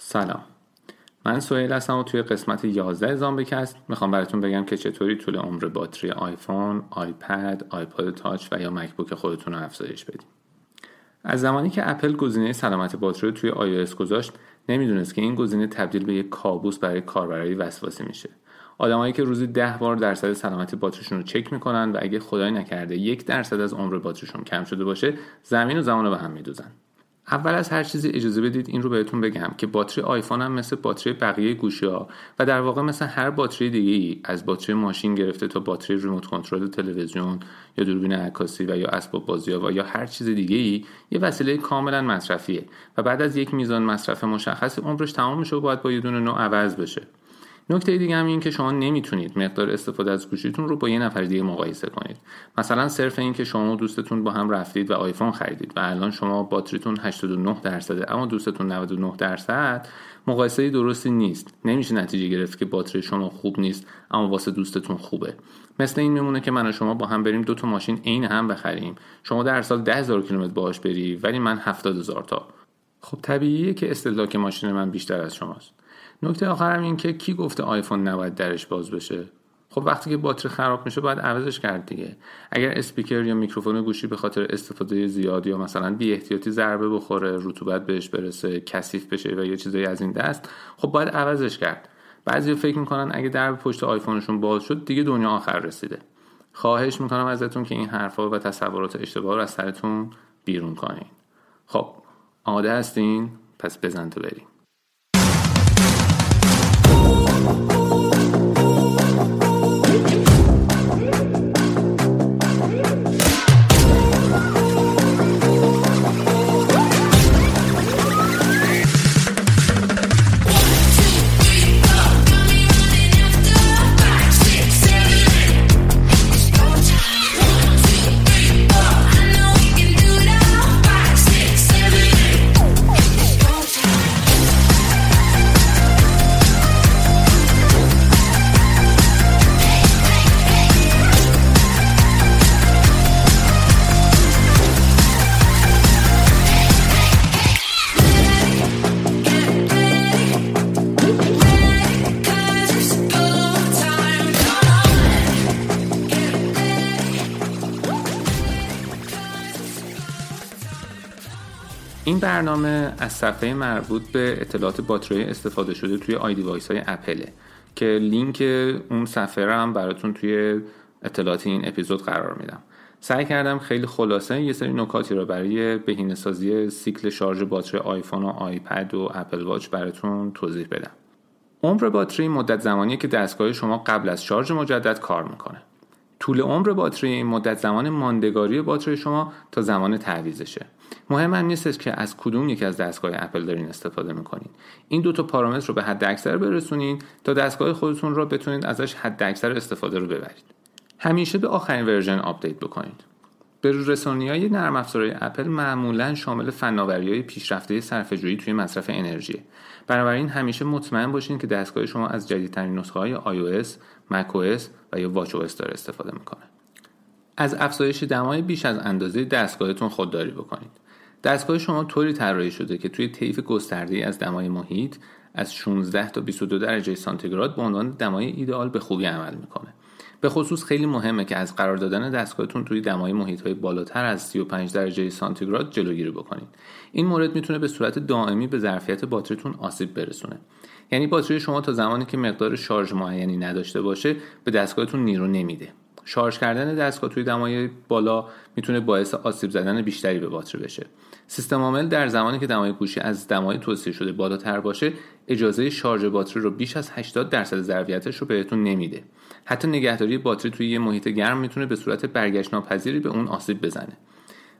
سلام من سوهیل هستم و توی قسمت 11 زامبکست می‌خوام براتون بگم که چطوری طول عمر باتری آیفون، آیپد، آیپاد تاچ و یا مکبوک خودتون رو افزایش بدیم. از زمانی که اپل گزینه سلامت باتری رو توی iOS گذاشت نمی‌دونست که این گزینه تبدیل به یک کابوس برای کاربرای وسواسی میشه. آدمایی که روزی ده بار درصد سلامت باتریشون رو چک می‌کنن و اگه خدای نکرده یک درصد از عمر باتریشون کم شده باشه زمین و زمان رو به هم میدوزن اول از هر چیزی اجازه بدید این رو بهتون بگم که باتری آیفون هم مثل باتری بقیه گوشی ها و در واقع مثل هر باتری دیگه ای از باتری ماشین گرفته تا باتری ریموت کنترل تلویزیون یا دوربین عکاسی و یا اسباب بازی ها و یا هر چیز دیگه ای یه وسیله کاملا مصرفیه. و بعد از یک میزان مصرف مشخص عمرش تمام میشه و باید با یه دونه نوع عوض بشه. نکته دیگه هم این که شما نمی‌تونید مقدار استفاده از گوشیتون رو با یه نفر دیگه مقایسه کنید. مثلا صرف این که شما و دوستتون با هم رفتید و آیفون خریدید و الان شما باتریتون 89 درصده اما دوستتون 99 درصد مقایسه درستی نیست. نمیشه نتیجه گرفت که باتری شما خوب نیست اما واسه دوستتون خوبه. مثل این میمونه که من و شما با هم بریم دو تا ماشین عین هم بخریم. شما در سال 10000 کیلومتر باهاش بری ولی من 70000 تا. خب طبیعیه که استهلاک ماشین من بیشتر از شماست. نکته آخرم این که کی گفته آیفون نباید درش باز بشه؟ خب وقتی که باتری خراب میشه باید عوضش کرد دیگه. اگر اسپیکر یا میکروفون گوشی به خاطر استفاده زیاد یا مثلا بی احتیاطی ضربه بخوره رطوبت بهش برسه کثیف بشه و یه چیزایی از این دست خب باید عوضش کرد. بعضی فکر می‌کنن اگه در پشت آیفونشون باز شد دیگه دنیا آخر رسیده. خواهش می‌کنم ازتون که این حرفا و تصورات اشتباه رو از سرتون بیرون کنین. خب آماده هستین؟ پس بزن تو بریم. این برنامه از صفحه مربوط به اطلاعات باتری استفاده شده توی iDevice های اپله که لینک اون صفحه رو هم براتون توی اطلاعات این اپیزود قرار میدم. سعی کردم خیلی خلاصه یه سری نکاتی رو برای بهینه سازی سیکل شارژ باتری آیفون و آیپد و اپل واچ براتون توضیح بدم. عمر باتری مدت زمانی که دستگاه شما قبل از شارژ مجدد کار می‌کنه. طول عمر باتری مدت زمان ماندگاری باتری شما تا زمان تعویضشه مهم هم نیست که از کدوم یکی از دستگاه اپل دارین استفاده می‌کنین. این دو تا پارامتر رو به حد اکثر برسونین تا دستگاه خودتون رو بتونید ازش حد اکثر استفاده رو ببرید. همیشه به آخرین ورژن آپدیت بکنید. به‌روزرسانی های نرم افزارهای اپل معمولا شامل فناوری های پیشرفته صرفه‌جویی توی مصرف انرژی. بنابراین همیشه مطمئن باشین که دستگاه شما از جدیدترین نسخه های iOS, macOS و یا watchOS داره استفاده می‌کنه. از افزایش دمای بیش از اندازه دستگاهتون خودداری بکنید. دستگاه شما طوری طراحی شده که توی طیف گسترده از دمای محیط از 16 تا 22 درجه سانتیگراد به عنوان دمای ایدئال به خوبی عمل می‌کنه. به خصوص خیلی مهمه که از قرار دادن دستگاهتون توی دمای محیط های بالاتر از 35 درجه سانتیگراد جلوگیری بکنید. این مورد می‌تونه به صورت دائمی به ظرفیت باتریتون آسیب برسونه. یعنی باتری شما تا زمانی که مقدار شارژ معینی نداشته باشه به دستگاهتون نیرو نمیده. شارژ کردن دستگاه توی دمای بالا می‌تونه باعث آسیب زدن بیشتری به باتری بشه. سیستم عامل در زمانی که دمای گوشی از دمای توصیه شده بالاتر باشه اجازه شارژ باتری رو بیش از 80 درصد ظرفیتش رو بهتون نمیده. حتی نگهداری باتری توی یه محیط گرم می‌تونه به صورت برگشت ناپذیری به اون آسیب بزنه.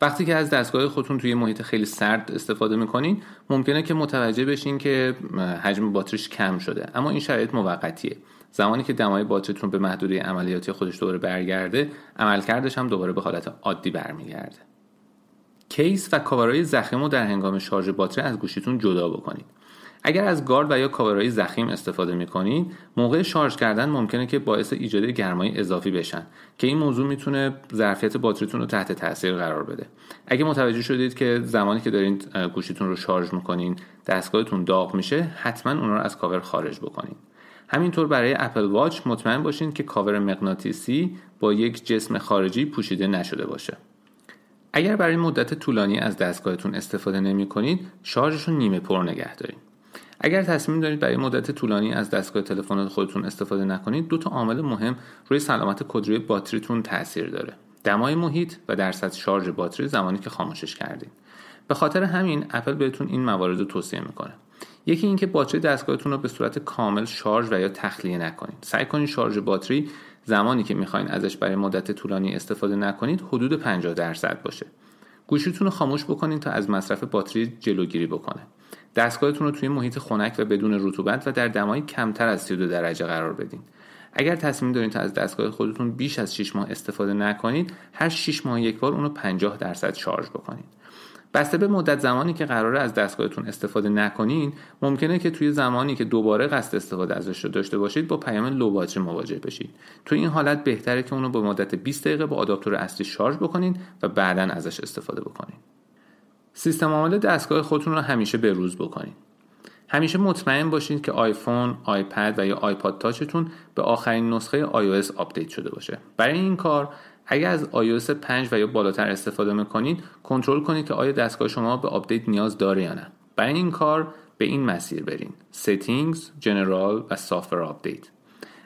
وقتی که از دستگاه خودتون توی محیط خیلی سرد استفاده می‌کنین ممکنه که متوجه بشین که حجم باتریش کم شده. اما این شرایط موقتیه. زمانی که دمای باتریتون به محدوده عملیاتی خودش دوباره برگرده عملکردش هم دوباره به حالت عادی برمیگرده. کیس و کاورای ضخیم رو در هنگام شارژ باتری از گوشیتون جدا بکنید. اگر از گارد و یا کاورهای ضخیم استفاده می‌کنید موقع شارژ کردن ممکنه که باعث ایجاد گرمای اضافی بشن که این موضوع می‌تونه ظرفیت باتریتون رو تحت تاثیر قرار بده. اگه متوجه شدید که زمانی که دارین گوشیتون رو شارژ می‌کنین دستگاهتون داغ میشه حتما اون رو از کاور خارج بکنید همینطور برای اپل واچ مطمئن باشین که کاور مغناطیسی با یک جسم خارجی پوشیده نشده باشه. اگر برای مدت طولانی از دستگاهتون استفاده نمی کنید شارژش رو نیمه پر نگه دارید اگر تصمیم دارید برای مدت طولانی از دستگاه تلفن خودتون استفاده نکنید دو تا عامل مهم روی سلامت کلی باتریتون تاثیر داره. دمای محیط و درصد شارژ باتری زمانی که خاموشش کردید. به خاطر همین اپل بهتون این موارد رو توصیه می‌کنه. یکی اینکه باتری دستگاهتون رو به صورت کامل شارژ و یا تخلیه نکنید. سعی کنید شارژ باتری زمانی که می‌خواین ازش برای مدت طولانی استفاده نکنید حدود 50 درصد باشه. گوشیتون رو خاموش بکنید تا از مصرف باتری جلوگیری بکنه. دستگاهتون رو توی محیط خنک و بدون رطوبت و در دمای کمتر از 32 درجه قرار بدین. اگر تصمیم دارید تا از دستگاه خودتون بیش از 6 ماه استفاده نکنید هر 6 ماه یک بار اونو 50 درصد شارژ بکنید بسته به مدت زمانی که قراره از دستگاهتون استفاده نکنین ممکنه که توی زمانی که دوباره قصد استفاده ازش رو داشته باشید با پیام لو مواجه بشید توی این حالت بهتره که اونو به مدت 20 دقیقه با آداپتور اصلی شارژ بکنین و بعدا ازش استفاده بکنین. سیستم عامل دستگاه خودتون رو همیشه به روز بکنین. همیشه مطمئن باشید که آیفون، آیپد و یا آیپاد تاچتون به آخرین نسخه iOS آپدیت شده باشه. برای این کار اگر از iOS 5 و یا بالاتر استفاده می‌کنید کنترل کنید که آیا دستگاه شما به آپدیت نیاز داره یا نه. برای این کار به این مسیر برین. Settings, General و Software Update.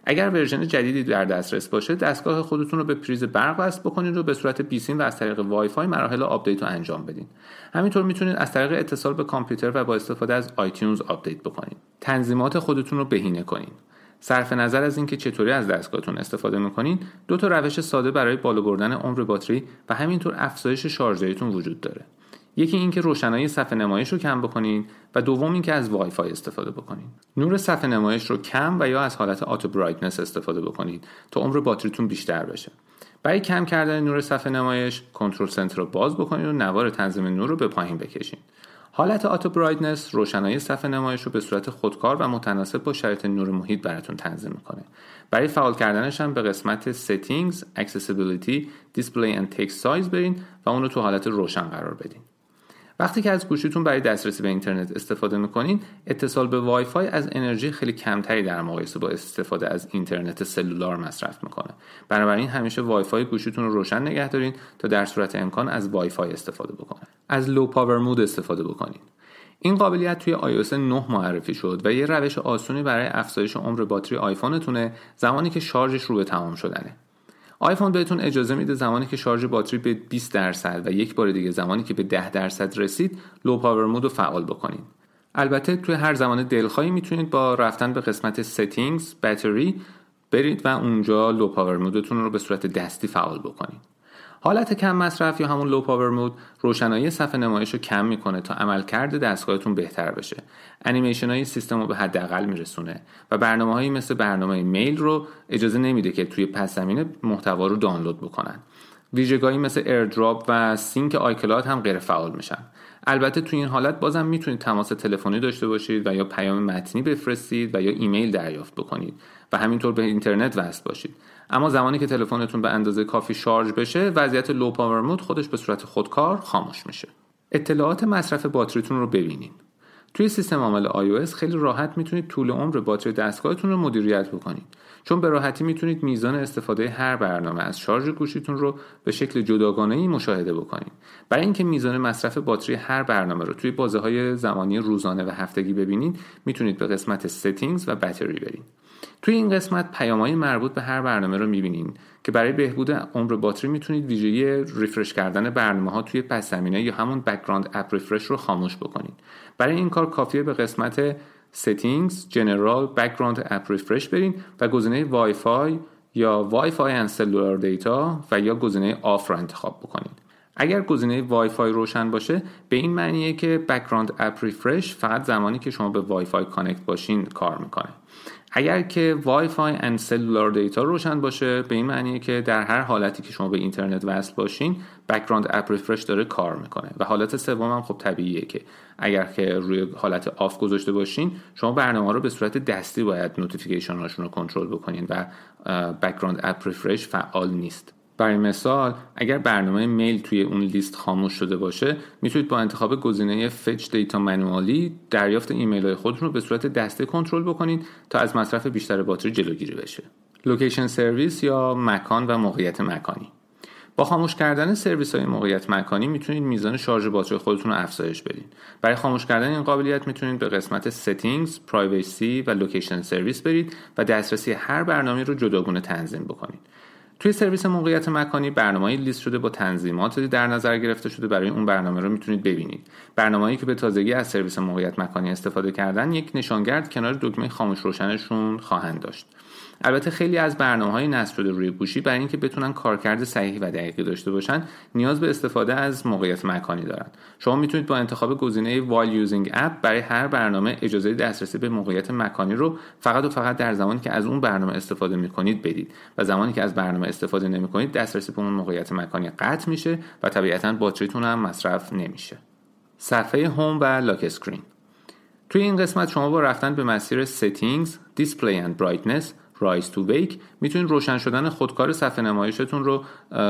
اگر ورژن جدیدی در دسترس باشه دستگاه خودتون رو به پریز برق وصل بکنید و به صورت بیسیم و از طریق وای فای مراحل آپدیت رو انجام بدین. همینطور می‌تونید از طریق اتصال به کامپیوتر و با استفاده از iTunes آپدیت بکنید. تنظیمات خودتون رو بهینه کنید. صرف نظر از اینکه چطوری از دستگاهتون استفاده می‌کنین دو تا روش ساده برای بالا بردن عمر باتری و همینطور افزایش شارژ وجود داره. یکی اینکه روشنایی صفحه نمایش رو کم بکنین و دوم اینکه از وای فای استفاده بکنین. نور صفحه نمایش رو کم و یا از حالت auto brightness استفاده بکنید تا عمر باتریتون بیشتر بشه. برای کم کردن نور صفحه نمایش کنترل سنتر رو باز بکنید و نوار تنظیم نور رو به پایین بکشین. حالت آتو برایتنس روشنایی صفحه نمایش رو به صورت خودکار و متناسب با شرایط نور محیط براتون تنظیم می‌کنه. برای فعال کردنش هم به قسمت Settings, Accessibility, Display and Text Size برین و اون رو تو حالت روشن قرار بدین. وقتی که از گوشیتون برای دسترسی به اینترنت استفاده می‌کنین اتصال به وای فای از انرژی خیلی کمتری در مقایسه با استفاده از اینترنت سلولار مصرف می‌کنه. بنابراین همیشه وای فای گوشیتون رو روشن نگه دارین تا در صورت امکان از وای فای استفاده بکنه. از low power mode استفاده بکنین. این قابلیت توی iOS 9 معرفی شد و یه روش آسونی برای افزایش عمر باتری آیفونتونه زمانی که شارژش رو به تمام شدنه. آیفون بهتون اجازه میده زمانی که شارژ باتری به 20 درصد و یک بار دیگه زمانی که به 10 درصد رسید low power mode رو فعال بکنید. البته توی هر زمان دلخواهی می‌تونید با رفتن به قسمت settings battery برید و اونجا low power mode تون رو به صورت دستی فعال بکنید. حالت کم مصرف یا همون low power mode روشنایی صفحه نمایش رو کم می‌کنه تا عملکرد دستگاهتون بهتر بشه. انیمیشن های سیستم رو به حداقل میرسونه و برنامه هایی مثل برنامه Mail رو اجازه نمیده که توی پس زمینه محتوا رو دانلود بکنن. ویژگی‌هایی مثل AirDrop و sync iCloud هم غیر فعال میشن. البته توی این حالت بازم می‌تونید تماس تلفنی داشته باشید و یا پیام متنی بفرستید و یا ایمیل دریافت بکنید و همینطور به اینترنت وصل باشید. اما زمانی که تلفنتون به اندازه کافی شارژ بشه وضعیت low power mode خودش به صورت خودکار خاموش میشه. اطلاعات مصرف باتریتون رو ببینید توی سیستم عامل iOS خیلی راحت می‌تونید طول عمر باتری دستگاهتون رو مدیریت بکنید چون به راحتی می‌تونید میزان استفاده هر برنامه از شارژ گوشیتون رو به شکل جداگانه ای مشاهده بکنید برای اینکه میزان مصرف باتری هر برنامه رو توی بازه های زمانی روزانه و هفتگی ببینید می‌تونید به قسمت settings و battery برید توی این قسمت پیامهای مربوط به هر برنامه رو می‌بینین که برای بهبود عمر باتری می‌تونید ویژگی refresh کردن برنامه ها توی پس زمینه یا همون background app refresh رو خاموش بکنید برای این کار کافیه به قسمت Settings, General, Background App Refresh برین و گزینه وای فای یا Wi-Fi and Cellular Data و یا گزینه off را انتخاب بکنید اگر گزینه وای فای روشن باشه به این معنیه که background app refresh فقط زمانی که شما به وای فای connect باشین کار می‌کنه. اگر که Wi-Fi and cellular data روشن باشه به این معنیه که در هر حالتی که شما به اینترنت وصل باشین background app refresh داره کار می‌کنه. و حالت سوم هم خب طبیعیه که اگر که روی حالت off گذاشته باشین شما برنامه رو به صورت دستی باید notification هاشون رو کنترل بکنین و background app refresh فعال نیست. برای مثال اگر برنامه mail توی اون لیست خاموش شده باشه می‌تونید با انتخاب گزینه fetch data manually دریافت ایمیل های خودتون رو به صورت دستی کنترل بکنید تا از مصرف بیشتر باتری جلوگیری بشه. location service یا مکان و موقعیت مکانی. با خاموش کردن سرویس های موقعیت مکانی می‌تونید میزان شارژ باتری خودتون رو افزایش بدین. برای خاموش کردن این قابلیت می‌تونید به قسمت settings, privacy و location service برید و دسترسی هر برنامه رو جداگونه تنظیم بکنید. توی سرویس موقعیت مکانی برنامه‌های لیست شده با تنظیماتی در نظر گرفته شده برای اون برنامه رو می‌تونید ببینید. برنامه‌ای که به تازگی از سرویس موقعیت مکانی استفاده کردن یک نشانگرد کنار دکمه خاموش روشنشون خواهند داشت. البته خیلی از برنامه های نصب شده روی گوشی برای اینکه بتونن کارکرد صحیح و دقیقی داشته باشن نیاز به استفاده از موقعیت مکانی دارن. شما می‌تونید با انتخاب گزینه وال یوزینگ اپ برای هر برنامه اجازه دسترسی به موقعیت مکانی رو فقط و فقط در زمانی که از اون برنامه استفاده می‌کنید بدید و زمانی که از برنامه استفاده نمی‌کنید دسترسی به اون موقعیت مکانی قطع میشه و طبیعتا باتریتون هم مصرف نمیشه. صفحه home و lock screen توی این قسمت شما با رفتن به مسیر Settings, Display and Brightness raise to wake می‌تونید روشن شدن خودکار صفحه نمایشتون رو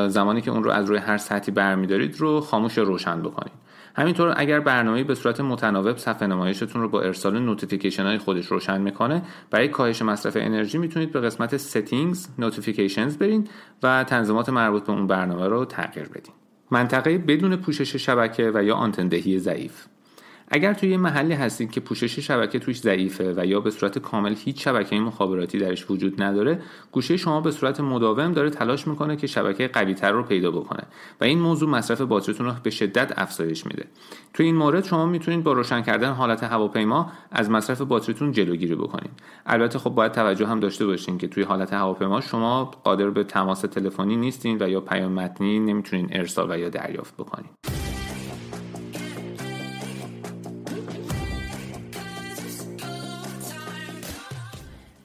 زمانی که اون رو از روی هر سطحی برمیدارید رو خاموش روشن بکنید. همینطور اگر برنامه به صورت متناوب صفحه نمایشتون رو با ارسال notification های خودش روشن می‌کنه برای کاهش مصرف انرژی می‌تونید به قسمت Settings Notifications برین و تنظیمات مربوط به اون برنامه رو تغییر بدین. منطقه بدون پوشش شبکه و یا آنتندهی ضعیف. اگر توی یه محلی هستید که پوشش شبکه توش ضعیفه و یا به صورت کامل هیچ شبکه مخابراتی درش وجود نداره گوشه شما به صورت مداوم داره تلاش می‌کنه که شبکه قویتر رو پیدا بکنه و این موضوع مصرف باتریتون رو به شدت افزایش میده. توی این مورد شما می‌تونید با روشن کردن حالت هواپیما از مصرف باتریتون جلوگیری بکنید. البته خب باید توجه هم داشته باشین که توی حالت هواپیما شما قادر به تماس تلفنی نیستین و یا پیام متنی نمی‌تونین ارسال و یا دریافت بکنید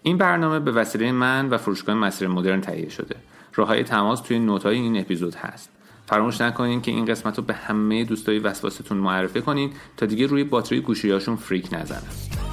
این برنامه به وسیله من و فروشگاه مسیر مدرن تهیه شده. راههای تماس توی نوتهای این اپیزود هست. فراموش نکنین که این قسمت رو به همه دوستای وسواستون معرفی کنین تا دیگه روی باتری گوشیاشون فریک نزنن.